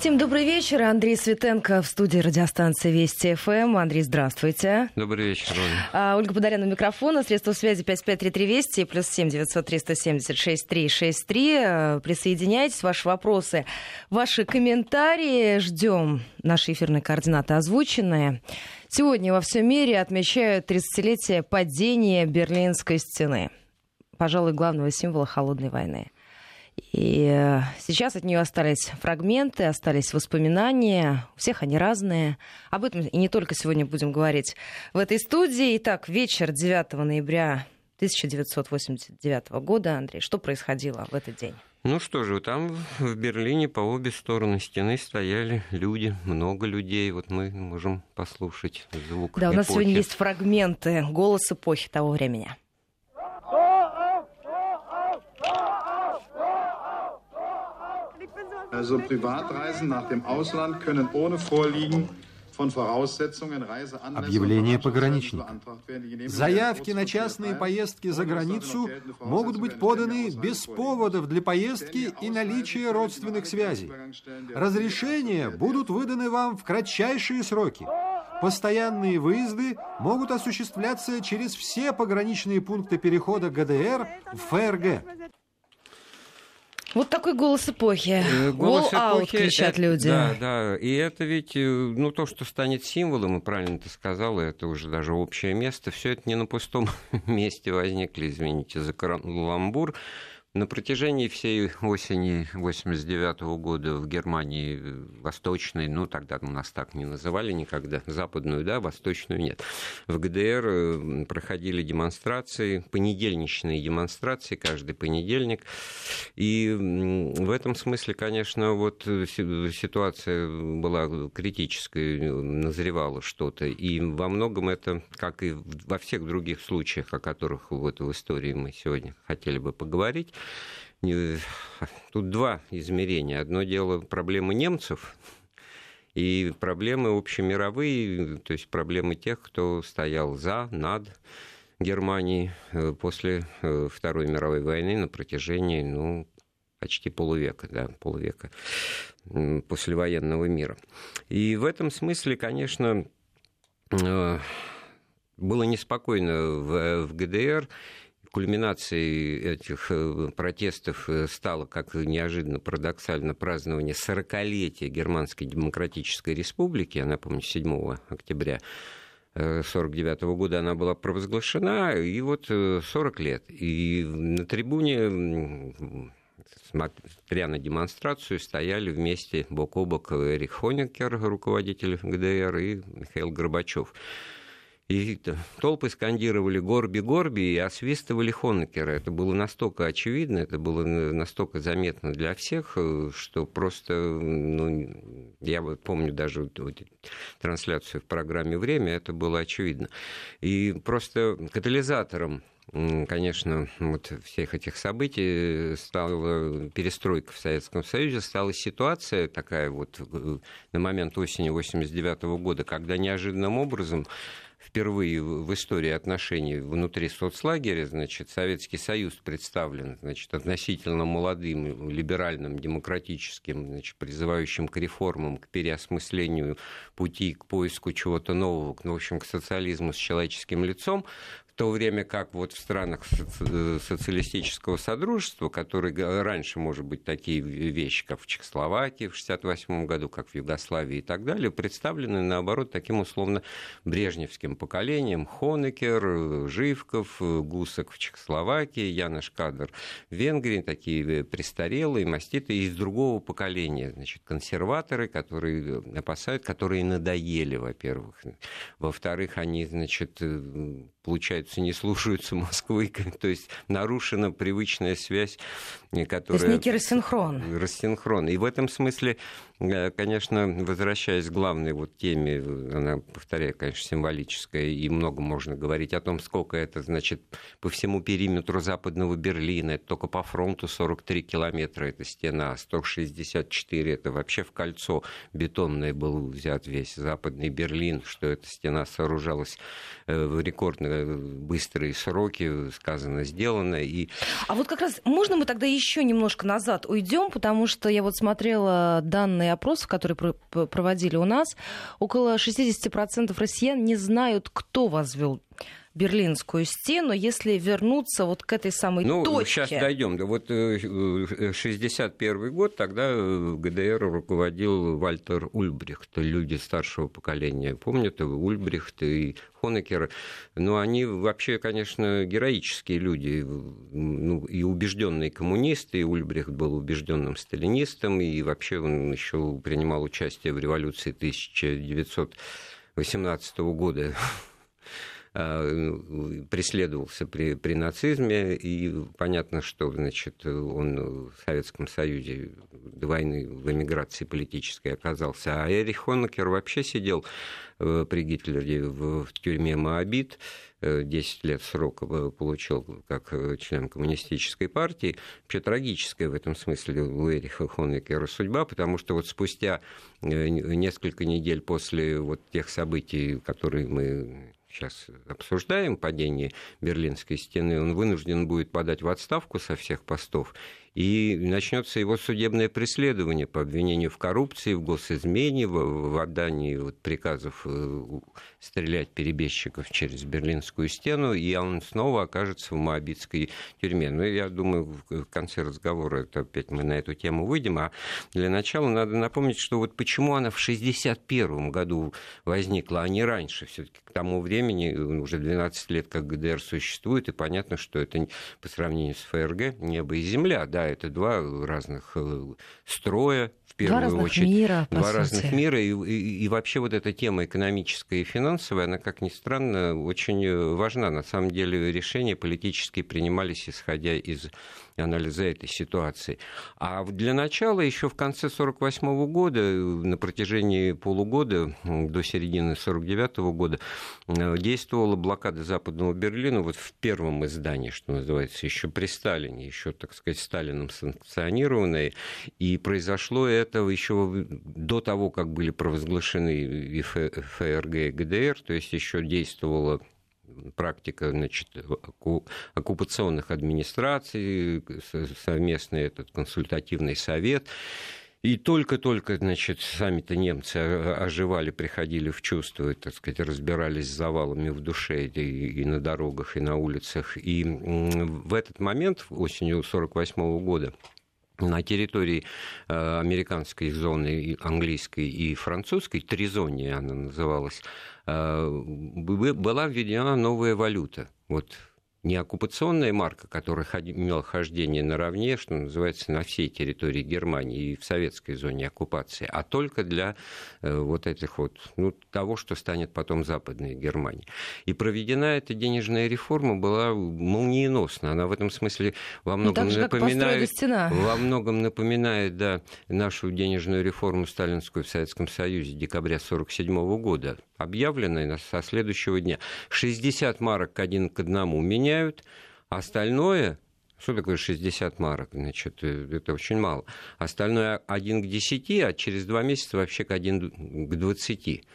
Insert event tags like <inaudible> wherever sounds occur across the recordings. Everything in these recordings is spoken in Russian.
Всем добрый вечер. Андрей Светенко в студии радиостанции Вести ФМ. Андрей, здравствуйте. Добрый вечер, Ольга. А, Ольга Подаряна микрофона. Средства связи 5533 Вести плюс 7 903 170 6363. Присоединяйтесь. Ваши вопросы, ваши комментарии. Ждем. Наши эфирные координаты озвученные. Сегодня во всем мире отмечают 30-летие падения Берлинской стены. Пожалуй, главного символа холодной войны. И сейчас от нее остались фрагменты, остались воспоминания. У всех они разные. Об этом и не только сегодня будем говорить в этой студии. Итак, вечер 9 ноября 1989 года. Андрей, что происходило в этот день? Ну что же, там в Берлине по обе стороны стены стояли люди, много людей. Вот мы можем послушать звук Да, у нас эпохи. сегодня есть фрагменты голос эпохи того времени. Also Privatreisen nach dem Ausland können ohne Vorliegen Объявление пограничника. Заявки на частные поездки за границу могут быть поданы без поводов для поездки и наличия родственных связей. Разрешения будут выданы вам в кратчайшие сроки. Постоянные выезды могут осуществляться через все пограничные пункты перехода ГДР в ФРГ. Вот такой голос эпохи. Э, Голос All out, эпохи, кричат это- люди. Да, да. И это ведь, э, ну, то, что станет символом, и правильно ты сказала, это уже даже общее место. Все это не на пустом <laughs> месте возникли, извините за каламбур. На протяжении всей осени 89 года в Германии э, восточной, ну тогда у нас так не называли никогда, западную, да, восточную нет. В ГДР э, проходили демонстрации, понедельничные демонстрации каждый понедельник. И в этом смысле, конечно, вот э, си- ситуация была критической, назревало что-то. И во многом это, как и во всех других случаях, о которых вот в истории мы сегодня хотели бы поговорить, тут два измерения. Одно дело проблемы немцев, и проблемы общемировые, то есть проблемы тех, кто стоял за, над Германией э, после э, Второй мировой войны на протяжении, ну, почти полувека, да, полувека послевоенного мира. И в этом смысле, конечно, э, было неспокойно в, в ГДР. Кульминацией этих э, протестов э, стало, как неожиданно парадоксально, празднование 40-летия Германской Демократической Республики. Я напомню, 7 октября 1949 года она была провозглашена, и вот э, 40 лет. И на трибуне, смотря на демонстрацию, стояли вместе бок о бок Эрих Хонекер, руководитель ГДР, и Михаил Горбачев. И толпы скандировали «Горби, Горби» и освистывали Хонекера. Это было настолько очевидно, это было настолько заметно для всех, э, что просто, ну, я вот помню даже трансляцию в программе «Время», это было очевидно. И просто катализатором конечно, вот всех этих событий стала перестройка в Советском Союзе, стала ситуация такая вот э, на момент осени 89 года, когда неожиданным образом впервые в истории отношений внутри соцлагеря, значит, Советский Союз представлен, значит, относительно молодым, либеральным, демократическим, значит, призывающим к реформам, к переосмыслению пути, к поиску чего-то нового, к, в общем, к социализму с человеческим лицом, то время как вот в странах э, социалистического содружества, которые раньше, может быть, такие вещи, как в Чехословакии в 1968 году, как в Югославии и так далее, представлены, наоборот, таким условно брежневским поколением. Хонекер, э, Живков, э, Гусак в Чехословакии, Янош Кадр в Венгрии, такие престарелые, маститые из другого поколения. Значит, консерваторы, которые опасают, которые надоели, во-первых. Во-вторых, они, значит, э, получается, не слушаются Москвы, <laughs> то есть нарушена привычная связь, э, То которая... есть некий рассинхрон. Рассинхрон. И в этом смысле, конечно, возвращаясь к главной вот теме, э, она, повторяю, конечно, символическая, и много можно говорить о том, сколько это, значит, по всему периметру западного Берлина, это только по фронту 43 километра эта стена, 164 это вообще в кольцо бетонное был взят весь западный Берлин, что эта стена сооружалась э, в рекордно быстрые сроки, сказано, сделано. И... А вот как раз можно мы тогда еще немножко назад уйдем, потому что я вот смотрела данные опросов, которые проводили у нас. Около 60% россиян не знают, кто возвел Берлинскую стену, если вернуться вот к этой самой ну, точке. сейчас дойдем. Вот 61 э, э, год, тогда э, ГДР руководил Вальтер Ульбрихт. Люди старшего поколения помнят его, Ульбрихт и Хонекер. Но они вообще, конечно, героические люди. Ну, и убежденные коммунисты, и Ульбрихт был убежденным сталинистом, и вообще он еще принимал участие в революции 1918 года преследовался при, при нацизме, и понятно, что значит, он в Советском Союзе до войны в эмиграции политической оказался. А Эрих Хонекер вообще сидел э, при Гитлере в, в тюрьме Моабит, 10 э, лет срока получил как член коммунистической партии. Вообще трагическая в этом смысле у Эриха Хонекера судьба, потому что вот спустя несколько недель после вот тех событий, которые мы сейчас обсуждаем, падение Берлинской стены, он вынужден будет подать в отставку со всех постов и начнется его судебное преследование по обвинению в коррупции, в госизмене, в, в отдании вот приказов э, стрелять перебежчиков через Берлинскую стену, и он снова окажется в Моабитской тюрьме. Ну, я думаю, в конце разговора это опять мы на эту тему выйдем. А для начала надо напомнить, что вот почему она в 1961 году возникла, а не раньше. Все-таки к тому времени уже 12 лет как ГДР существует, и понятно, что это по сравнению с ФРГ небо и земля. Да, это два разных э, строя, в первую два очередь. Мира, два сути. разных мира. И, и, и вообще вот эта тема экономическая и финансовая, она, как ни странно, очень э, важна. На самом деле решения политические принимались, исходя из анализа этой ситуации. А для начала еще в конце 1948 года, на протяжении полугода, до середины 1949 года, э, действовала блокада Западного Берлина вот в первом издании, что называется, еще при Сталине, еще, так сказать, Сталином санкционированное. И произошло это еще до того, как были провозглашены и ФРГ и ГДР, то есть еще действовала практика значит, оккупационных администраций, совместный этот консультативный совет. И только-только, значит, сами-то немцы оживали, приходили в чувство, так сказать, разбирались с завалами в душе и, и на дорогах, и на улицах. И в этот момент, осенью 1948 года, на территории э, американской зоны, английской и французской, тризония она называлась, э, была введена новая валюта. Вот не оккупационная марка, которая имела хождение наравне, что называется, на всей территории Германии и в советской зоне оккупации, а только для э, вот этих вот, ну, того, что станет потом Западной Германией. И проведена эта денежная реформа была молниеносна. Она в этом смысле во ну, многом же, напоминает, во многом напоминает да, нашу денежную реформу сталинскую в Советском Союзе декабря 1947 года, объявленная со следующего дня. 60 марок один к одному меня меняют, а остальное что такое 60 марок? Значит, э, это очень мало. Остальное 1 к 10, а через два месяца вообще к 1 к 20.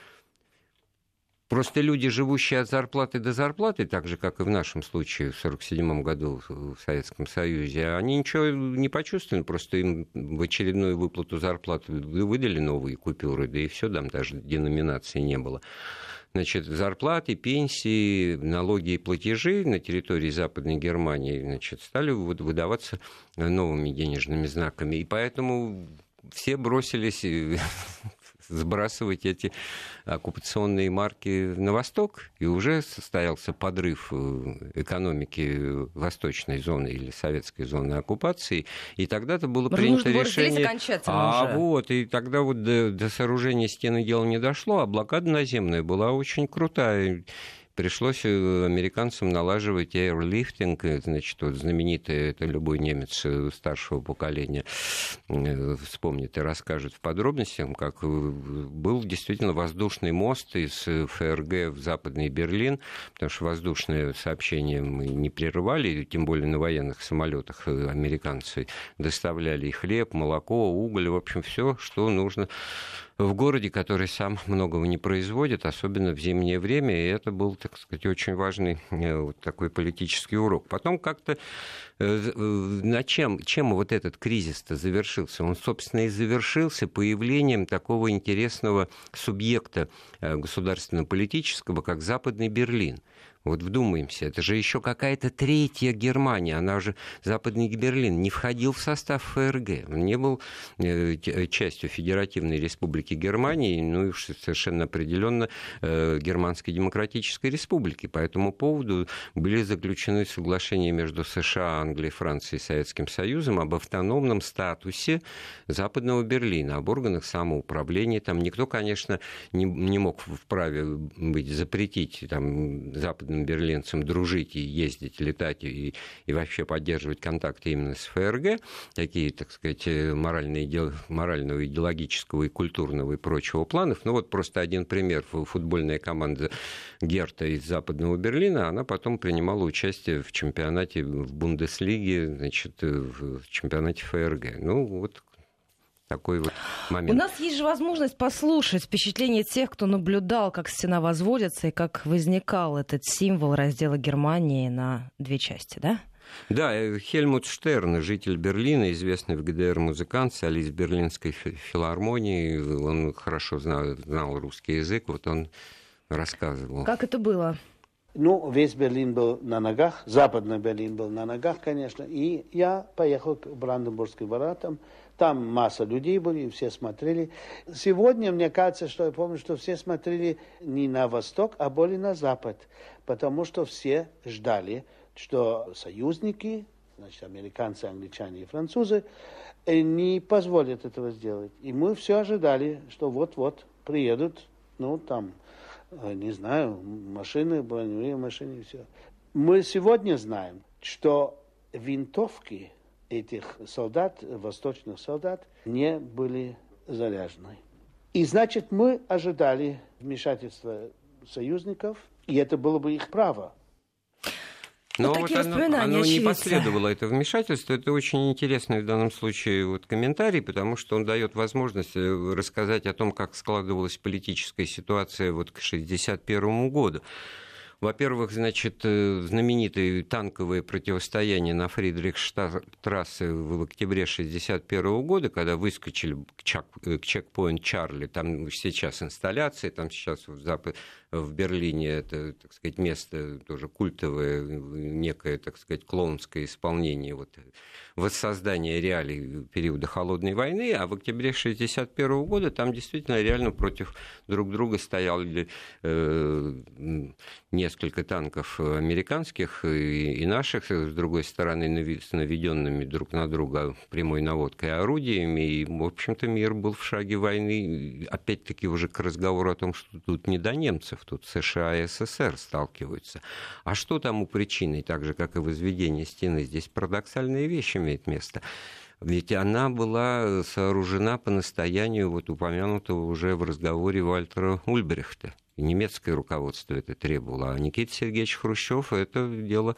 Просто люди, живущие от зарплаты до зарплаты, так же, как и в нашем случае в 1947 году в Советском Союзе, они ничего не почувствовали, просто им в очередную выплату зарплаты выдали новые купюры, да и все, там даже деноминации не было значит, зарплаты, пенсии, налоги и платежи на территории Западной Германии значит, стали выдаваться новыми денежными знаками. И поэтому все бросились <laughs> сбрасывать эти оккупационные марки на восток, и уже состоялся подрыв э, экономики восточной зоны или советской зоны оккупации, и тогда-то было Но принято решение... А уже. вот, и тогда вот до, до сооружения стены дело не дошло, а блокада наземная была очень крутая пришлось э, американцам налаживать airlifting, э, значит, вот знаменитый, это любой немец э, старшего поколения вспомнит и расскажет в подробностях, как был действительно воздушный мост из ФРГ в Западный Берлин, потому что воздушное сообщение мы не прерывали, тем более на военных самолетах американцы доставляли и хлеб, молоко, уголь, в общем, все, что нужно в городе, который сам <laughs> многого не производит, особенно в зимнее время, и это был, так сказать, очень важный э, вот такой политический урок. Потом как-то э, на чем, чем вот этот кризис-то завершился? Он, собственно, и завершился появлением такого интересного субъекта государственно-политического, как Западный Берлин – вот вдумаемся, это же еще какая-то третья Германия, она же, Западный Берлин, не входил в состав ФРГ, он не был э, частью Федеративной Республики Германии, ну и совершенно определенно э, Германской Демократической Республики. По этому поводу были заключены соглашения между США, Англией, Францией и Советским Союзом об автономном статусе Западного Берлина, об органах самоуправления. Там никто, конечно, не, не мог вправе быть запретить там, Западный западным берлинцам дружить и ездить, летать и, и вообще поддерживать контакты именно с ФРГ, такие, так сказать, э, моральные, морального, идеологического и культурного и прочего планов. Ну вот просто один пример. Футбольная команда Герта из Западного Берлина, она потом принимала участие в чемпионате в Бундеслиге, значит, в чемпионате ФРГ. Ну вот такой вот момент. У нас есть же возможность послушать впечатление тех, кто наблюдал, как стена возводится и как возникал этот символ раздела Германии на две части, да? Да, э, Хельмут Штерн, житель Берлина, известный в ГДР музыкант, солист Берлинской филармонии, он хорошо знал, знал русский язык, вот он рассказывал. Как это было? Ну, весь Берлин был на ногах, западный Берлин был на ногах, конечно, и я поехал к Бранденбургским воротам, там масса людей были, все смотрели. Сегодня, мне кажется, что я помню, что все смотрели не на восток, а более на запад, потому что все ждали, что союзники, значит, американцы, англичане и французы, э, не позволят этого сделать. И мы все ожидали, что вот-вот приедут, ну, там, э, не знаю, машины, броневые машины все. Мы сегодня знаем, что винтовки этих солдат, восточных солдат, не были заряжены. И значит, мы ожидали вмешательства союзников, и это было бы их право. Но вот, вот оно, оно не последовало, это вмешательство. Это очень интересный в данном случае вот комментарий, потому что он дает возможность э, рассказать о том, как складывалась политическая ситуация вот к 1961 году. Во-первых, значит, э, знаменитое танковое противостояние на Фридрихштрассе в октябре 1961 года, когда выскочили чек, к чекпоинт Чарли, там сейчас инсталляции, там сейчас в, Запад, в Берлине это, так сказать, место тоже культовое, некое, так сказать, клоунское исполнение вот, воссоздания реалий периода Холодной войны, а в октябре 1961 года там действительно реально против друг друга стояли э, несколько танков американских и, и наших, с другой стороны, с наведенными друг на друга прямой наводкой орудиями, и, в общем-то, мир был в шаге войны, опять-таки уже к разговору о том, что тут не до немцев, тут США и СССР сталкиваются. А что тому причиной, так же, как и возведение стены? Здесь парадоксальные вещи имеет место. Ведь она была сооружена по настоянию вот упомянутого уже в разговоре Вальтера Ульбрихта. Немецкое руководство это требовало. А Никита Сергеевич Хрущев это дело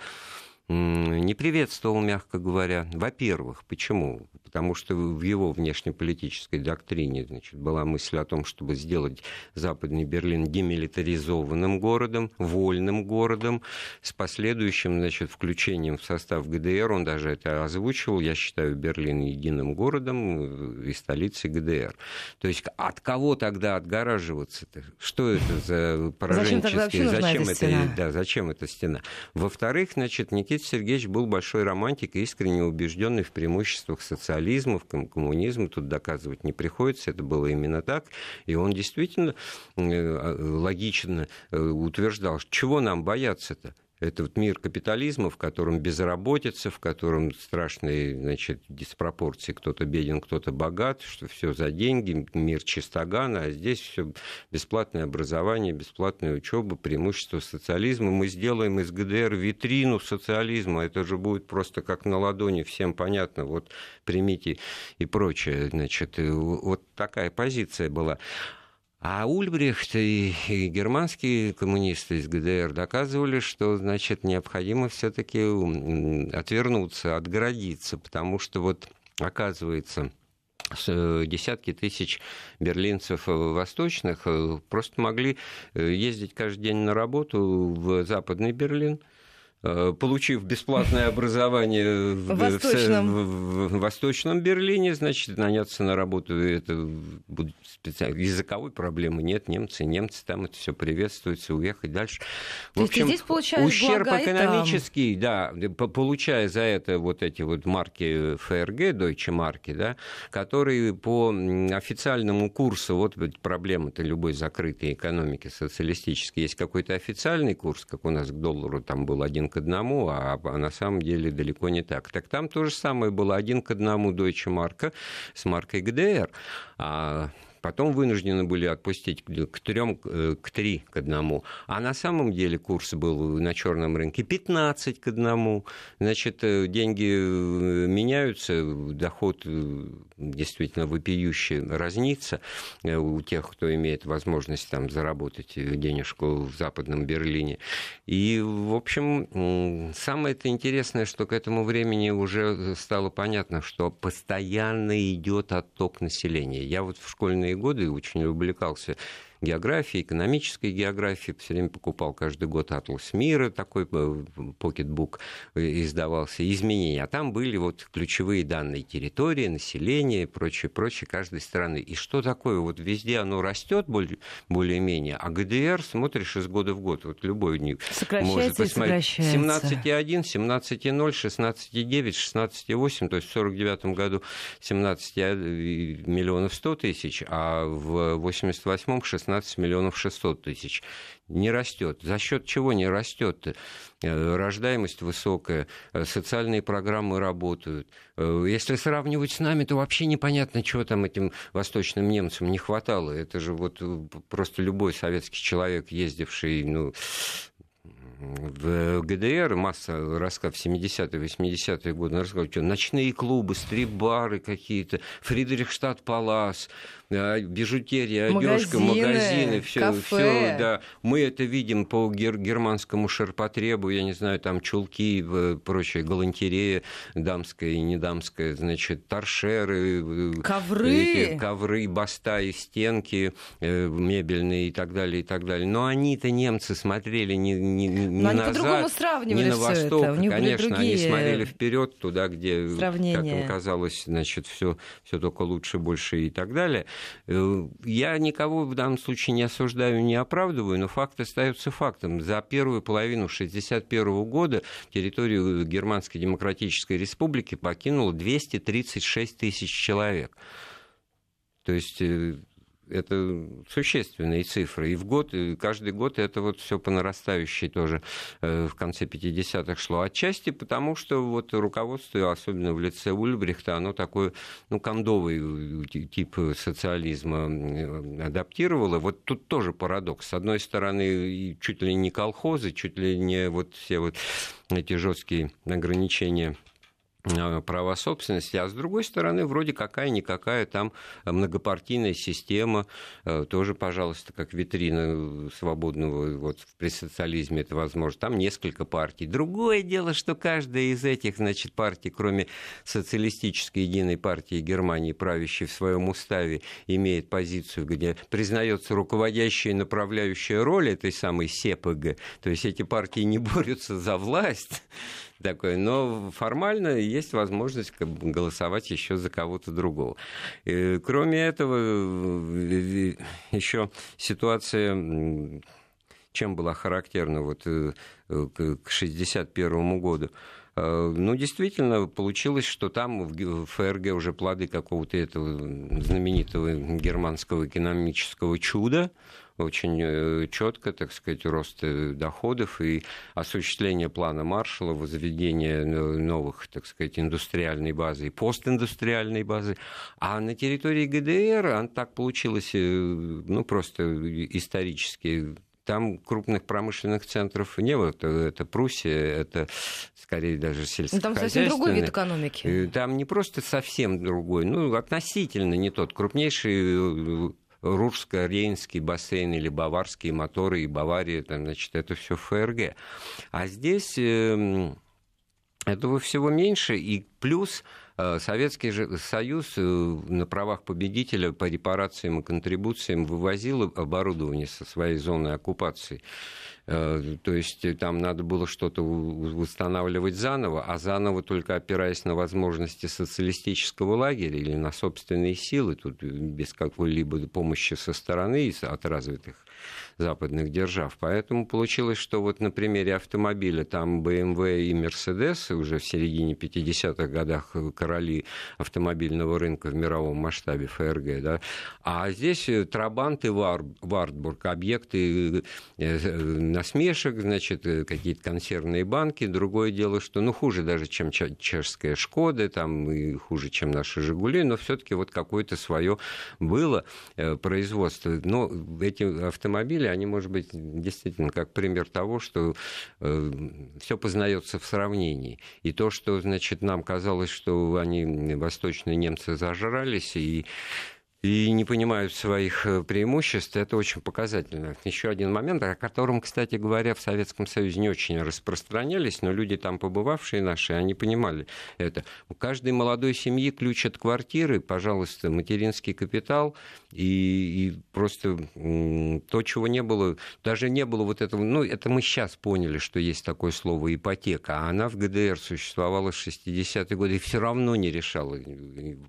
не приветствовал, мягко говоря. Во-первых, почему? Потому что в его внешнеполитической доктрине значит, была мысль о том, чтобы сделать Западный Берлин демилитаризованным городом, вольным городом, с последующим значит, включением в состав ГДР. Он даже это озвучивал. Я считаю Берлин единым городом и столицей ГДР. То есть от кого тогда отгораживаться-то? Что это за пораженческие? Зачем, зачем, это, да, зачем эта стена? Во-вторых, значит, Никита Никита Сергеевич был большой романтик и искренне убежденный в преимуществах социализма, в коммунизма. Тут доказывать не приходится, это было именно так. И он действительно э, логично э, утверждал, чего нам бояться-то? Это вот мир капитализма, в котором безработица, в котором страшные значит, диспропорции. Кто-то беден, кто-то богат, что все за деньги, мир чистогана, а здесь все бесплатное образование, бесплатная учеба, преимущество социализма. Мы сделаем из ГДР витрину социализма. Это же будет просто как на ладони, всем понятно. Вот примите и прочее. Значит, вот такая позиция была. А Ульбрихт и, и германские коммунисты из ГДР доказывали, что, значит, необходимо все-таки отвернуться, отгородиться, потому что вот оказывается, десятки тысяч берлинцев восточных просто могли ездить каждый день на работу в Западный Берлин, Э, получив бесплатное <laughs> образование в, Восточном. В, в, в Восточном Берлине, значит, наняться на работу, это будет специально. Языковой проблемы нет, немцы, немцы, там это все приветствуется, уехать дальше. В общем, здесь ущерб экономический, да, получая за это вот эти вот марки ФРГ, Deutsche марки, да, которые по официальному курсу, вот проблема-то любой закрытой экономики социалистической, есть какой-то официальный курс, как у нас к доллару там был один к одному, а, а на самом деле далеко не так. Так там то же самое было один к одному Deutsche Mark с маркой ГДР. А потом вынуждены были отпустить к трем, э, к три к одному. А на самом деле курс был на черном рынке 15 к одному. Значит, э, деньги э, меняются, доход действительно вопиющий разнится у тех, кто имеет возможность там заработать денежку в Западном Берлине. И, в общем, самое это интересное, что к этому времени уже стало понятно, что постоянно идет отток населения. Я вот в школьные годы очень увлекался географии, экономической географии. Все время покупал каждый год «Атлас мира», такой э, покетбук э, издавался, изменения. А там были вот ключевые данные территории, населения и прочее, прочее каждой страны. И что такое? Вот везде оно растет более, более-менее, а ГДР смотришь из года в год. Вот любой дневник может посмотреть. 17,1, 17,0, 16,9, 16,8, то есть в 49 году 17 миллионов 100 тысяч, а в 88-м 16 16 миллионов 600 тысяч. Не растет. За счет чего не растет? Э, рождаемость высокая, э, социальные программы работают. Э, если сравнивать с нами, то вообще непонятно, чего там этим восточным немцам не хватало. Это же вот просто любой советский человек, ездивший ну, в ГДР масса рассказов 70-е, 80-е годы рассказывают, что ночные клубы, стрип-бары какие-то, Фридрихштадт-Палас, бижутерия, одежка, магазины, все, все, да. Мы это видим по гер- германскому ширпотребу, я не знаю, там чулки, прочее, галантерея дамская и недамская, значит, торшеры, э, ковры, эти, ковры, баста и стенки э, мебельные и так далее, и так далее. Но они-то немцы смотрели не, не, не Но назад, не на восток, это. конечно, они смотрели вперед туда, где, сравнения. как им казалось, значит, все, все только лучше, больше и так далее. Э, я никого в данном случае не осуждаю, не оправдываю, но факт остается фактом. За первую половину 1961 года территорию Германской Демократической Республики покинуло 236 тысяч человек. То есть э, это существенные цифры. И в год, и каждый год это вот все по нарастающей тоже э, в конце 50-х шло. Отчасти потому, что вот руководство, особенно в лице Ульбрихта, оно такой, ну, кондовый тип социализма адаптировало. Вот тут тоже парадокс. С одной стороны, чуть ли не колхозы, чуть ли не вот все вот эти жесткие ограничения Э, права собственности, а с другой стороны, вроде какая-никакая там многопартийная система, э, тоже, пожалуйста, как витрина свободного, вот при социализме это возможно, там несколько партий. Другое дело, что каждая из этих, значит, партий, кроме социалистической единой партии Германии, правящей в своем уставе, имеет позицию, где признается руководящая и направляющая роль этой самой СЕПГ, то есть эти партии не <laughs> борются за власть, такое. Но формально есть возможность голосовать еще за кого-то другого. И, кроме этого, еще ситуация чем была характерна вот э, к 1961 году. Э, ну, действительно, получилось, что там в ФРГ уже плоды какого-то этого знаменитого германского экономического чуда, очень э, четко, так сказать, рост э, доходов и осуществление плана Маршалла, возведение новых, так сказать, индустриальной базы и постиндустриальной базы. А на территории ГДР так получилось, э, ну, просто исторически там крупных промышленных центров не было. Это, это Пруссия, это скорее даже сельскохозяйственная. Ну, там совсем другой вид экономики. Там не просто совсем другой, ну, относительно не тот. Крупнейший Рурско-Рейнский бассейн или баварские моторы и Бавария, там, значит, это все ФРГ. А здесь эм, этого всего меньше, и плюс Э, Советский Союз э, на правах победителя по репарациям и контрибуциям вывозил оборудование со своей зоны оккупации. Э, то есть там надо было что-то восстанавливать заново, а заново только опираясь на возможности социалистического лагеря или на собственные силы, тут без какой-либо помощи со стороны от развитых западных держав. Поэтому получилось, что вот на примере автомобиля там BMW и Mercedes уже в середине 50-х годах короли автомобильного рынка в мировом масштабе ФРГ, да, а здесь Трабант и Вартбург, объекты э, насмешек, значит, какие-то консервные банки. Другое дело, что, ну, хуже даже, чем чешская Шкода, там, и хуже, чем наши Жигули, но все-таки вот какое-то свое было э, производство. Но эти автомобили автомобили, они, может быть, действительно как пример того, что э, все познается в сравнении. И то, что, значит, нам казалось, что они, восточные немцы, зажрались, и и не понимают своих э, преимуществ, это очень показательно. Еще один момент, о котором, кстати говоря, в Советском Союзе не очень распространялись, но люди там побывавшие наши, они понимали это. У каждой молодой семьи ключ от квартиры, пожалуйста, материнский капитал, и, и просто то, чего не было, даже не было вот этого, ну, это мы сейчас поняли, что есть такое слово ипотека, а она в ГДР существовала с 60-е годы и все равно не решала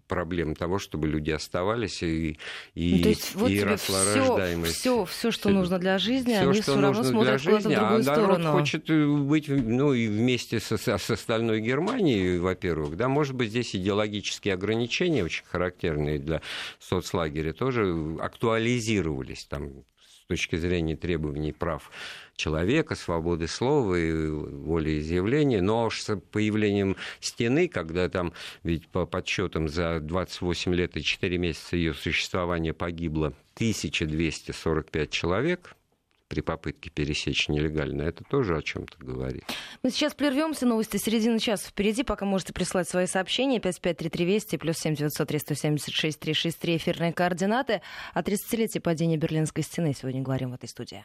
проблем того, чтобы люди оставались развивалась и, и, ну, то есть, вот и росла все, рождаемость. Все, все, что нужно для жизни, все, они все равно смотрят куда-то в другую а сторону. народ хочет э, быть ну, и вместе со, с остальной Германией, во-первых. Да, может быть, здесь идеологические ограничения, очень характерные для соцлагеря, тоже актуализировались там, с точки зрения требований прав человека, свободы слова и волеизъявления. Но уж с появлением стены, когда там, ведь по подсчетам за 28 лет и 4 месяца ее существования погибло 1245 человек, при попытке пересечь нелегально. Это тоже о чем-то говорит. Мы сейчас прервемся. Новости середины часа впереди. Пока можете прислать свои сообщения. 553320 плюс 7903 176 363 эфирные координаты. О 30-летии падения Берлинской стены сегодня говорим в этой студии.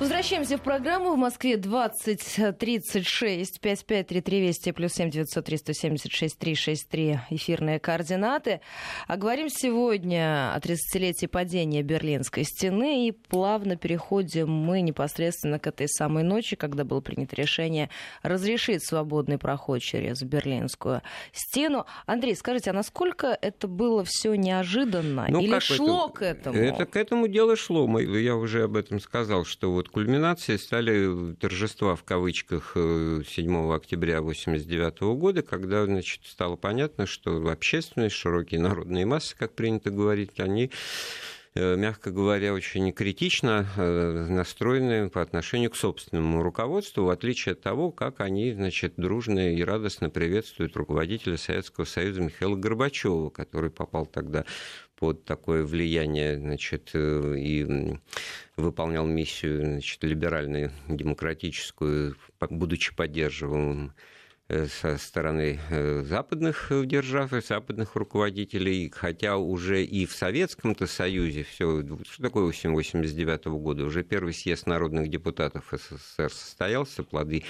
Возвращаемся в программу. В Москве 2036 5533 Вести плюс 7 903 176 363 эфирные координаты. А говорим сегодня о 30-летии падения Берлинской стены и плавно переходим мы непосредственно к этой самой ночи, когда было принято решение разрешить свободный проход через Берлинскую стену. Андрей, скажите, а насколько это было все неожиданно ну, или шло это? к этому? Это к этому дело шло. Я уже об этом сказал, что вот кульминацией стали торжества в кавычках 7 э, октября 1989 года, когда значит, стало понятно, что общественность, широкие народные массы, как принято говорить, они э, мягко говоря, очень критично э, настроены по отношению к собственному руководству, в отличие от того, как они, значит, дружно и радостно приветствуют руководителя Советского Союза Михаила Горбачева, который попал тогда под такое влияние, значит, э, и выполнял миссию, значит, либеральную, демократическую, будучи поддерживаемым со стороны э, западных держав и западных руководителей, хотя уже и в Советском-то Союзе все, что такое 1989 года, уже первый съезд народных депутатов СССР состоялся, плоды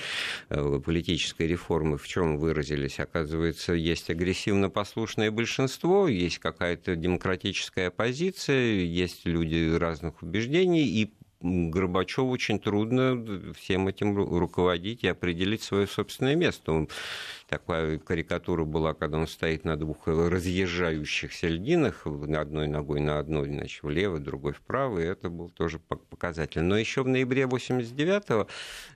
э, политической реформы в чем выразились? Оказывается, есть агрессивно-послушное большинство, есть какая-то демократическая оппозиция, есть люди разных убеждений, и Горбачеву очень трудно всем этим руководить и определить свое собственное место. Он такая карикатура была, когда он стоит на двух разъезжающихся льдинах, одной ногой на одной, значит, влево, другой вправо, и это был тоже показатель. Но еще в ноябре 89-го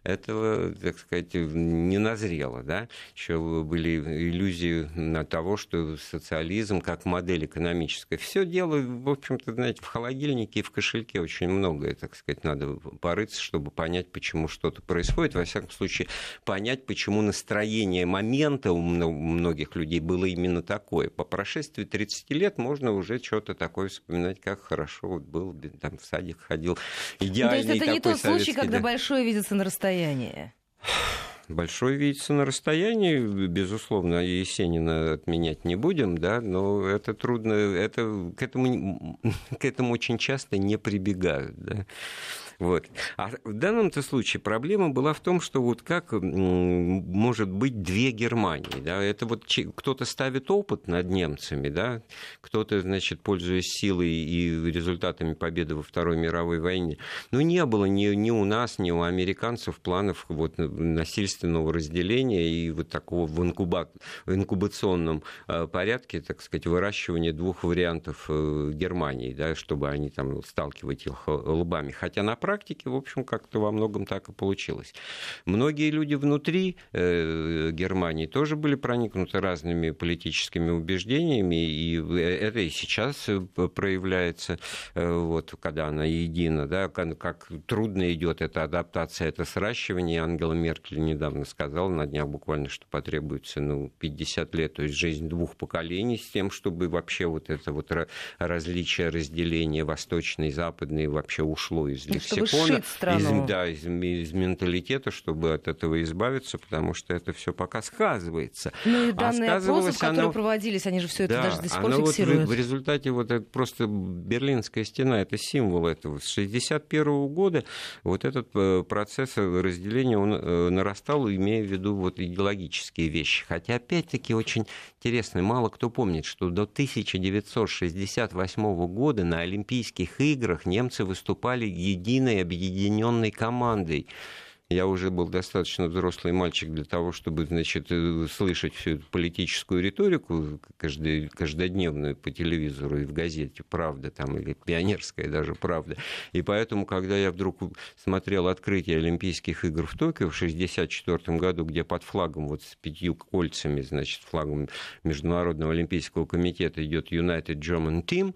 этого, так сказать, не назрело, да, еще были иллюзии на того, что социализм как модель экономическая. Все дело, в общем-то, знаете, в холодильнике и в кошельке очень многое, так сказать, надо порыться, чтобы понять, почему что-то происходит. Во всяком случае, понять, почему настроение момента у многих людей было именно такое. По прошествии 30 лет можно уже что-то такое вспоминать, как хорошо вот был, там в садик ходил. Идеальный ну, То есть это не тот случай, когда да. большое видится на расстоянии? Большой видится на расстоянии, безусловно, Есенина отменять не будем, да, но это трудно, это, к, этому, к этому очень часто не прибегают. Да. Вот. А в данном-то случае проблема была в том, что вот как может быть две Германии. Да? Это вот кто-то ставит опыт над немцами, да? кто-то, значит, пользуясь силой и результатами победы во Второй мировой войне. Но не было ни, ни у нас, ни у американцев планов вот насильственного разделения и вот такого в, инкуба... в инкубационном э, порядке, так сказать, выращивания двух вариантов э, Германии, да, чтобы они там сталкивать их лбами. Хотя на практике, в общем, как-то во многом так и получилось. Многие люди внутри э, Германии тоже были проникнуты разными политическими убеждениями, и это и сейчас проявляется, вот, когда она едина, да, как, как трудно идет эта адаптация, это сращивание. Ангела Меркель недавно сказала на днях буквально, что потребуется ну, 50 лет, то есть жизнь двух поколений с тем, чтобы вообще вот это вот различие, разделение восточной и западной вообще ушло из лексикона, из, да, из, из менталитета, чтобы от этого избавиться, потому что это все пока сказывается. Ну и а данные а опросов, которые оно... проводились, они же все это да, даже до сих пор фиксируют. Вот в, в результате вот это просто Берлинская стена, это символ этого. С 1961 года вот этот э, процесс разделения, он э, нарастал, имея в виду вот идеологические вещи. Хотя, опять-таки, очень интересно, мало кто помнит, что до 1968 года на Олимпийских играх немцы выступали единой объединенной командой я уже был достаточно взрослый мальчик для того, чтобы, значит, э, слышать всю эту политическую риторику каждый, каждодневную по телевизору и в газете «Правда» там, или «Пионерская» даже «Правда». И поэтому, когда я вдруг смотрел открытие Олимпийских игр в Токио в 1964 году, где под флагом, вот с пятью кольцами, значит, флагом Международного Олимпийского комитета идет United German Team,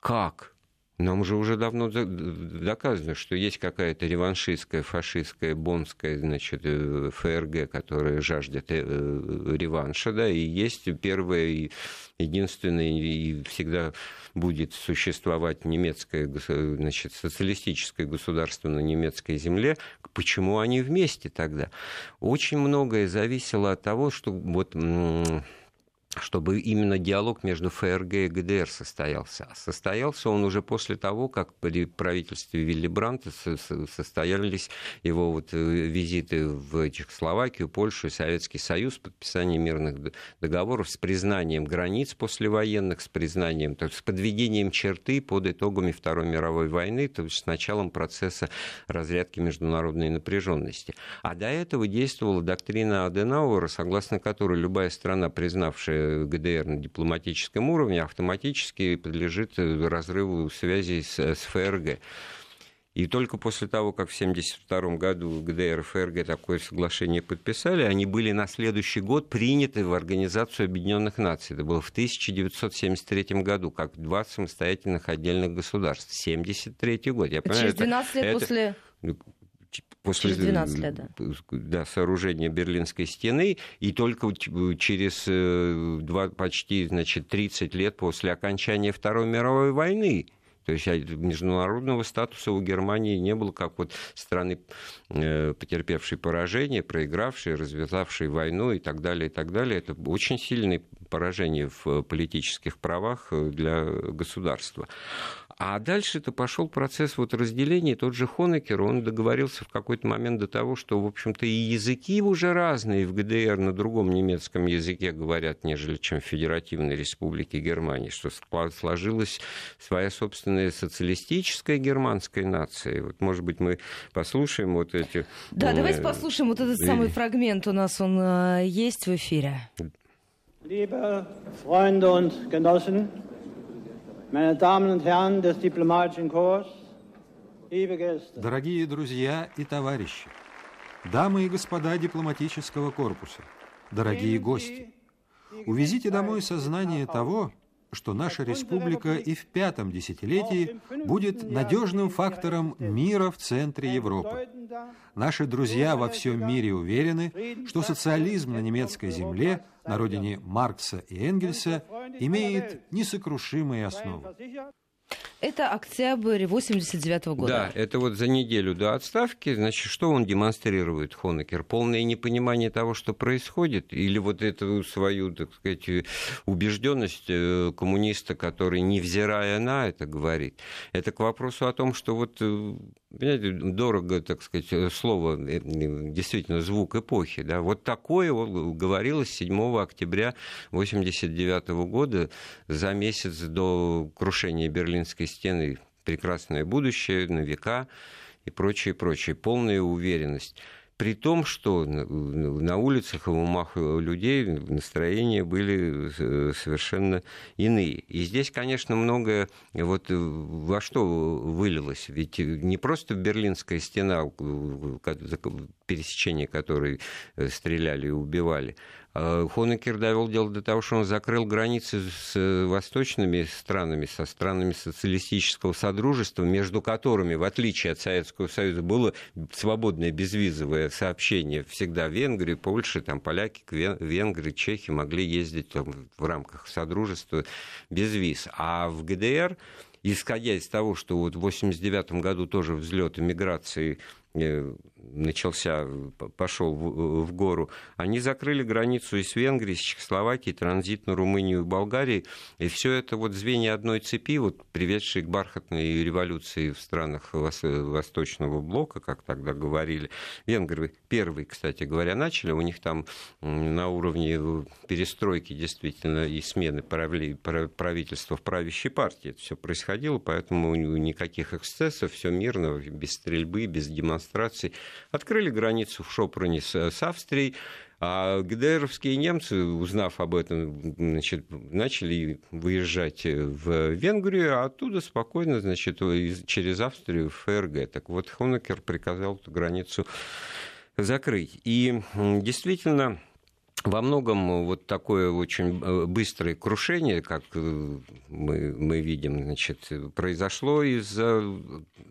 как? Нам же уже давно доказано, что есть какая-то реваншистская, фашистская, бонская, значит, э, ФРГ, которая жаждет э, реванша, да, и есть первая единственная, и всегда будет существовать немецкое, значит, социалистическое государство на немецкой земле. Почему они вместе тогда? Очень многое зависело от того, что вот чтобы именно диалог между ФРГ и ГДР состоялся. Состоялся он уже после того, как при правительстве Вилли Бранта состоялись его вот э, визиты в Чехословакию, Польшу Советский Союз, подписание мирных договоров с признанием границ послевоенных, с признанием, то есть с подведением черты под итогами Второй мировой войны, то есть с началом процесса разрядки международной напряженности. А до этого действовала доктрина Аденауэра, согласно которой любая страна, признавшая ГДР на дипломатическом уровне автоматически подлежит разрыву связи с, с ФРГ. И только после того, как в 1972 году ГДР и ФРГ такое соглашение подписали, они были на следующий год приняты в Организацию Объединенных Наций. Это было в 1973 году, как два самостоятельных отдельных государств. 1973 год. Я понимаю, Через 12 лет это, после после через 12 лет, да. Да, сооружения Берлинской стены, и только через э, два, почти значит, 30 лет после окончания Второй мировой войны то есть международного статуса у Германии не было, как вот страны, э, потерпевшей поражение, проигравшей, развязавшей войну и так далее, и так далее. Это очень сильное поражение в политических правах э, для государства. А дальше это пошел процесс вот разделения. Тот же Хонекер, он договорился в какой-то момент до того, что, в общем-то, и языки уже разные в ГДР на другом немецком языке говорят, нежели чем в Федеративной Республике Германии, что сложилась своя собственная социалистическая германская нация. Вот, может быть, мы послушаем вот эти... Да, давайте послушаем вот этот самый фрагмент у нас, он э, есть в эфире. Liebe Freunde und Genossen, meine Damen und Herren des diplomatischen Korps, liebe Gäste. Дорогие друзья и товарищи, дамы и господа дипломатического корпуса, дорогие гости, увезите домой сознание того, что наша республика и в пятом десятилетии будет надежным фактором мира в центре Европы. Наши друзья во всем мире уверены, что социализм на немецкой земле, на родине Маркса и Энгельса, имеет несокрушимые основы. Это октябрь 89 -го года. Да, это вот за неделю до отставки. Значит, что он демонстрирует, Хонекер? Полное непонимание того, что происходит? Или вот эту свою, так сказать, убежденность э, коммуниста, который, невзирая на это, говорит? Это к вопросу о том, что вот э, Понимаете, дорого, так сказать, слово, э, действительно, звук эпохи. Да? Вот такое говорилось 7 октября 1989 года, за месяц до крушения Берлинской стены. Прекрасное будущее на века и прочее, прочее. Полная уверенность при том, что на улицах и в умах людей настроения были э, совершенно иные. И здесь, конечно, многое вот э, во что вылилось. Ведь не просто Берлинская стена, за пересечение которой э, стреляли и убивали, Э, Хонекер довел дело до того, что он закрыл границы с э, восточными странами, со странами социалистического содружества, между которыми, в отличие от Советского Союза, было свободное безвизовое сообщение всегда Венгрии, Польше, там поляки, венгры, чехи могли ездить там, в рамках содружества без виз. А в ГДР исходя из того, что вот в 1989 году тоже взлет иммиграции Э, начался, пошел в, в гору, они закрыли границу и с Венгрией, с Чехословакией, транзит на Румынию и Болгарию. И все это вот звенья одной цепи, вот, приведшие к бархатной революции в странах Восточного блока, как тогда говорили. Венгры первые, кстати говоря, начали. У них там на уровне перестройки действительно и смены правительства в правящей партии это все происходило, поэтому никаких эксцессов, все мирно, без стрельбы, без демонстраций. Открыли границу в Шопране с, с Австрией. А ГДРовские немцы, узнав об этом, значит, начали выезжать в Венгрию, а оттуда спокойно значит, через Австрию в ФРГ. Так вот, Хонекер приказал эту границу закрыть. И действительно, во многом вот такое очень э, быстрое крушение, как э, мы, мы видим, значит, произошло из-за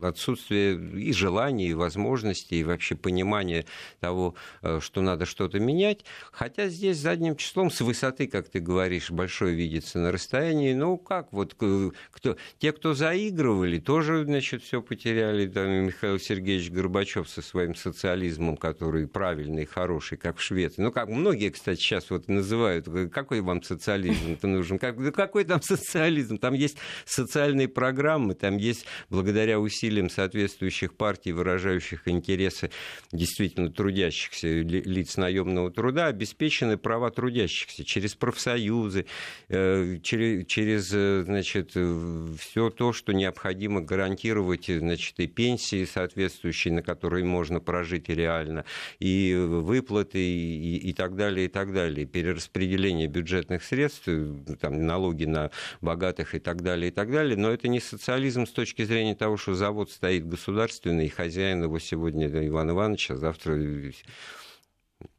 отсутствия и желаний, и возможностей, и вообще понимания того, э, что надо что-то менять. Хотя здесь задним числом с высоты, как ты говоришь, большой видится на расстоянии. Ну, как вот кто, те, кто заигрывали, тоже, значит, все потеряли. Там Михаил Сергеевич Горбачев со своим социализмом, который правильный, хороший, как Швеции. Ну, как многие, кстати, сейчас вот называют, какой вам социализм-то нужен? Как, да какой там <laughs> социализм? Там есть социальные программы, там есть, благодаря усилиям соответствующих партий, выражающих интересы действительно трудящихся лиц наемного труда, обеспечены права трудящихся через профсоюзы, э, через, через э, значит, все то, что необходимо гарантировать значит, и пенсии соответствующие, на которые можно прожить реально, и выплаты, и, и так далее, так далее, перераспределение бюджетных средств, э, там, налоги на богатых и так далее, и так далее. Но это не социализм с точки зрения того, что завод стоит государственный, и хозяин его сегодня Иван Иванович, а завтра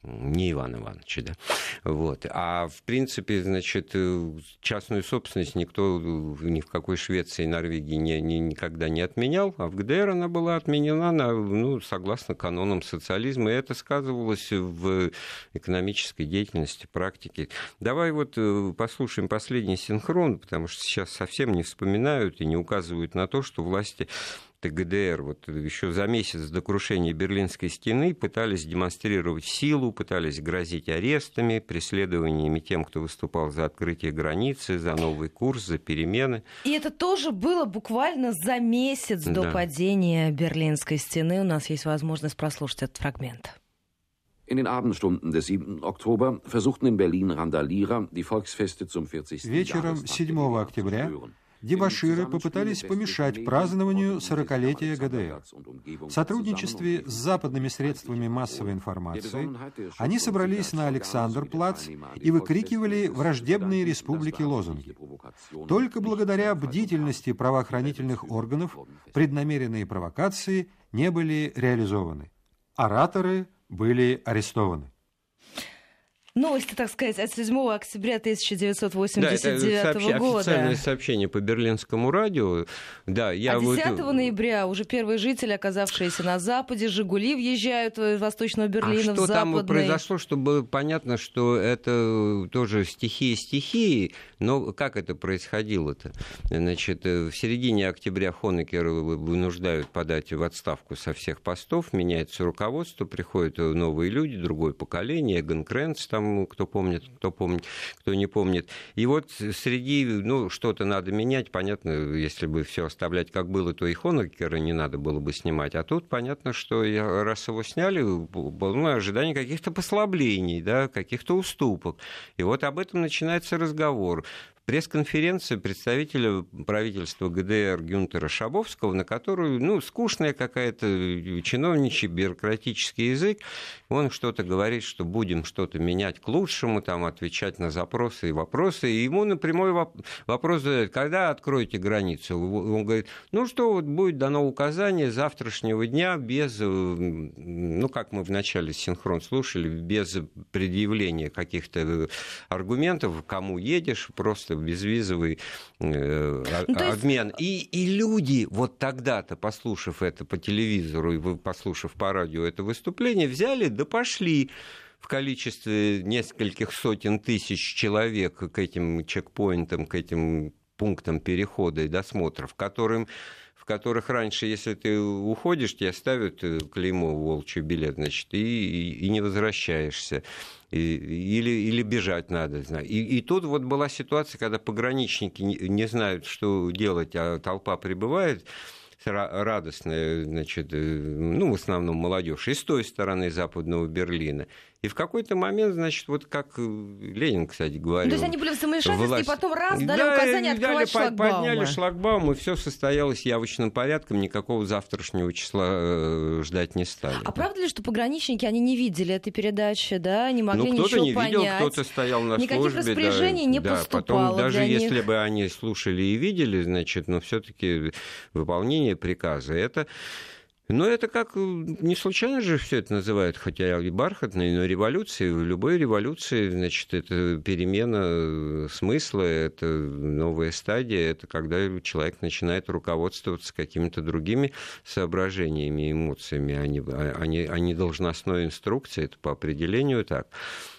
не Иван Иванович, да. Вот. А в принципе, значит, э, частную собственность никто ни в какой Швеции и Норвегии не, не, никогда не отменял, а в ГДР она была отменена на, ну, согласно канонам социализма, и это сказывалось в экономической деятельности, практике. Давай вот э, послушаем последний синхрон, потому что сейчас совсем не вспоминают и не указывают на то, что власти ГДР вот еще за месяц до крушения Берлинской стены пытались демонстрировать силу, пытались грозить арестами, преследованиями тем, кто выступал за открытие границы, за новый курс, за перемены. И это тоже было буквально за месяц до да. падения Берлинской стены. У нас есть возможность прослушать этот фрагмент. In den Abendstunden des 7. Oktober versuchten in Berlin Randalierer, die Volksfeste zum 40. Вечером 7 октября дебаширы попытались помешать празднованию 40-летия ГДР. В сотрудничестве с западными средствами массовой информации они собрались на Александр-Плац и выкрикивали враждебные республики лозунги. Только благодаря бдительности правоохранительных органов преднамеренные провокации не были реализованы. Ораторы были арестованы. Новости, так сказать, от 7 октября 1989 да, это сообщ... года. Официальное сообщение по берлинскому радио. Да, я а 10 вот... ноября уже первые жители, оказавшиеся на Западе, «Жигули» въезжают из Восточного Берлина а в что Западный. там произошло, чтобы понятно, что это тоже стихия стихии, но как это происходило-то? Значит, в середине октября Хонекера вынуждают подать в отставку со всех постов, меняется руководство, приходят новые люди, другое поколение, Эгон Кренц там там, кто помнит, кто помнит, кто не помнит. И вот среди, ну, что-то надо менять, понятно, если бы все оставлять как было, то и Хонекера не надо было бы снимать. А тут понятно, что раз его сняли, было ну, ожидание каких-то послаблений, да, каких-то уступок. И вот об этом начинается разговор пресс-конференция представителя правительства ГДР Гюнтера Шабовского, на которую, ну, скучная какая-то чиновничий бюрократический язык. Он что-то говорит, что будем что-то менять к лучшему, там, отвечать на запросы и вопросы. И ему напрямую вопрос задают, когда откроете границу? Он говорит, ну что, вот будет дано указание завтрашнего дня без, ну, как мы вначале синхрон слушали, без предъявления каких-то аргументов, кому едешь, просто безвизовый э, ну, обмен. Есть... И, и люди вот тогда-то, послушав это по телевизору и послушав по радио это выступление, взяли да пошли в количестве нескольких сотен тысяч человек к этим чекпоинтам, к этим пунктам перехода и досмотров, которым которых раньше, если ты уходишь, тебе ставят э, клеймо волчий билет, значит, и, и, и не возвращаешься и, или, или бежать надо. И, и тут вот была ситуация, когда пограничники не, не знают, что делать, а толпа прибывает радостная, значит, э, ну, в основном молодежь, и с той стороны Западного Берлина, и в какой-то момент, значит, вот как э, Ленин, кстати, говорил... Ну, то есть они были в замешательстве, власть... и потом раз дали да, указание открывать дали, шлагбаумы. Подняли шлагбаум, и все состоялось явочным порядком, никакого завтрашнего числа э, ждать не стали. А правда ли, что пограничники, они не видели этой передачи, да, не могли ну, ничего не понять? видел, кто-то стоял на Никаких службе. Никаких распоряжений да, не да, поступало Потом, даже если них. бы они слушали и видели, значит, но все-таки выполнение приказа, это но это как, э, не случайно же все это называют, хотя и бархатной, но революцией. В любой революции, значит, это перемена э, смысла, это новая стадия, это когда человек начинает руководствоваться какими-то другими соображениями, эмоциями, а не, а не, а не должностной инструкцией, это по определению так.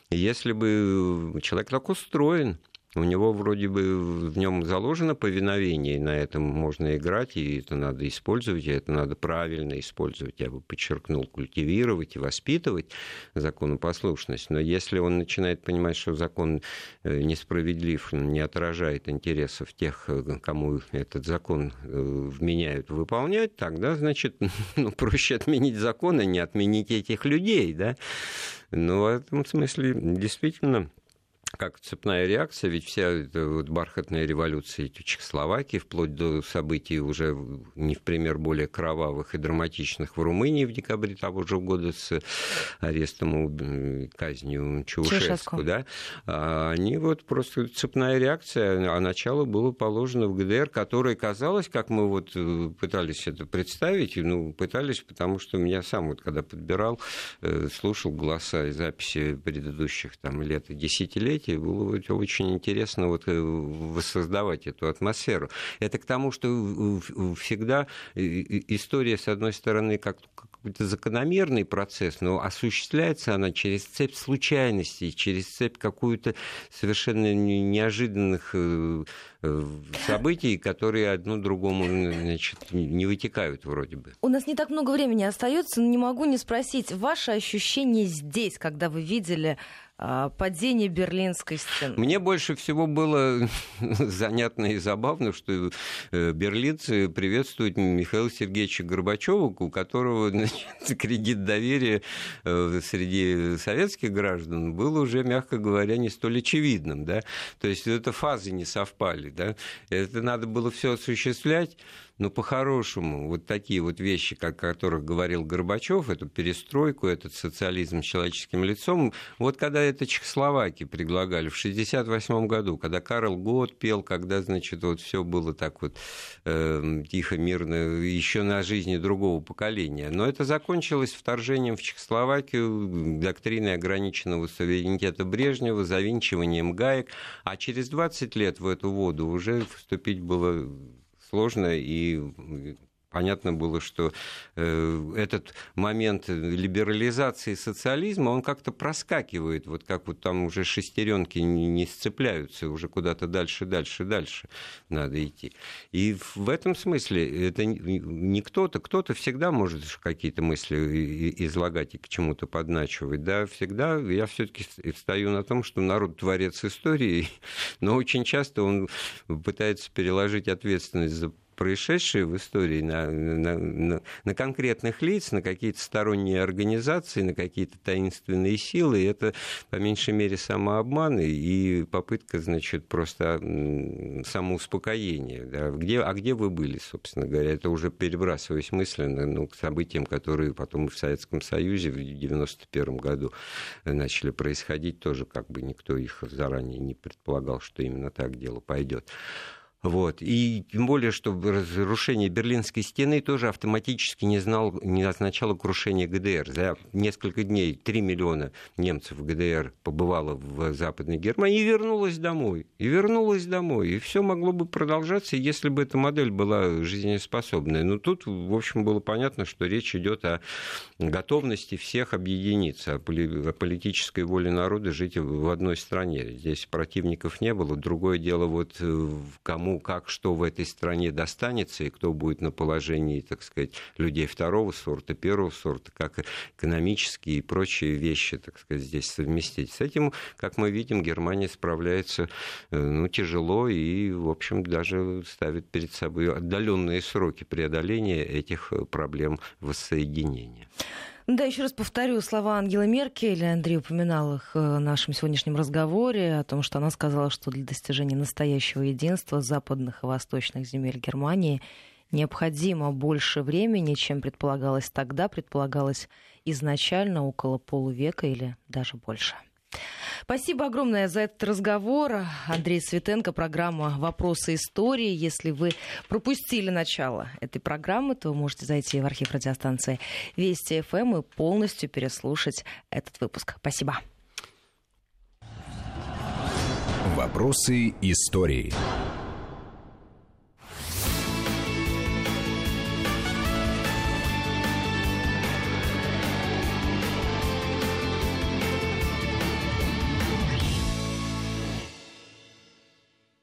Если бы человек так устроен, у него вроде бы в нем заложено повиновение, и на этом можно играть, и это надо использовать, и это надо правильно использовать, я бы подчеркнул, культивировать и воспитывать законопослушность. Но если он начинает понимать, что закон э, несправедлив, не отражает интересов тех, э, кому этот закон э, вменяют выполнять, тогда, значит, <laughs> ну, проще отменить закон, а не отменить этих людей, да? Но в этом смысле действительно как цепная реакция, ведь вся эта вот бархатная революция Чехословакии, вплоть до событий уже не в пример более кровавых и драматичных в Румынии в декабре того же года с арестом и казнью Чаушеску, да, а они вот просто цепная реакция, а начало было положено в ГДР, которое казалось, как мы вот э, пытались это представить, ну, пытались, потому что меня сам вот когда подбирал, э, слушал голоса и записи предыдущих там лет и десятилетий, мероприятии было очень интересно вот э, воссоздавать эту атмосферу. Это к тому, что всегда история, с одной стороны, как какой-то закономерный процесс, но осуществляется она через цепь случайностей, через цепь какую-то совершенно неожиданных э, э, событий, которые одно другому значит, не вытекают вроде бы. У нас не так много времени остается, но не могу не спросить, ваше ощущение здесь, когда вы видели падение Берлинской стены. Мне больше всего было <laughs> занятно и забавно, что э, берлинцы приветствуют Михаила Сергеевича Горбачева, у которого <laughs> значит, кредит доверия э, среди советских граждан был уже, мягко говоря, не столь очевидным. Да? То есть это фазы не совпали. Да? Это надо было все осуществлять Но по-хорошему, вот такие вот вещи, как, о которых говорил Горбачев, эту перестройку, этот социализм с человеческим лицом, вот когда это Чехословакии предлагали в 1968 году, когда Карл Гот пел, когда, значит, вот все было так вот э, тихо, мирно, еще на жизни другого поколения. Но это закончилось вторжением в Чехословакию, доктриной ограниченного суверенитета Брежнева, завинчиванием гаек, а через 20 лет в эту воду уже вступить было сложно, и понятно было, что э, этот момент либерализации социализма, он как-то проскакивает, вот как вот там уже шестеренки не, не сцепляются, уже куда-то дальше, дальше, дальше надо идти. И в этом смысле это не кто-то, кто-то всегда может какие-то мысли излагать и к чему-то подначивать, да, всегда я все-таки стою на том, что народ творец истории, <laughs> но очень часто он пытается переложить ответственность за происшедшие в истории на, на, на, на конкретных лиц, на какие-то сторонние организации, на какие-то таинственные силы. Это, по меньшей мере, самообман и попытка, значит, просто самоуспокоения. Да. Где, а где вы были, собственно говоря? Это уже перебрасываясь мысленно ну, к событиям, которые потом в Советском Союзе в 1991 году начали происходить. Тоже как бы никто их заранее не предполагал, что именно так дело пойдет. Вот. И тем более, что разрушение Берлинской стены тоже автоматически не, знал, не означало крушение ГДР. За несколько дней 3 миллиона немцев в ГДР побывало в Западной Германии и вернулось домой. И вернулось домой. И все могло бы продолжаться, если бы эта модель была жизнеспособной. Но тут, в общем, было понятно, что речь идет о готовности всех объединиться, о политической воле народа жить в одной стране. Здесь противников не было. Другое дело, вот кому кому как что в этой стране достанется и кто будет на положении, так сказать, людей второго сорта, первого сорта, как экономические и прочие вещи, так сказать, здесь совместить. С этим, как мы видим, Германия справляется э, ну, тяжело и, в общем, даже ставит перед собой отдаленные сроки преодоления этих проблем воссоединения. Да, еще раз повторю слова Ангелы Меркель. Андрей упоминал их в нашем сегодняшнем разговоре о том, что она сказала, что для достижения настоящего единства западных и восточных земель Германии необходимо больше времени, чем предполагалось тогда, предполагалось изначально около полувека или даже больше. Спасибо огромное за этот разговор. Андрей Светенко, программа «Вопросы истории». Если вы пропустили начало этой программы, то можете зайти в архив радиостанции Вести ФМ эм и полностью переслушать этот выпуск. Спасибо. «Вопросы истории».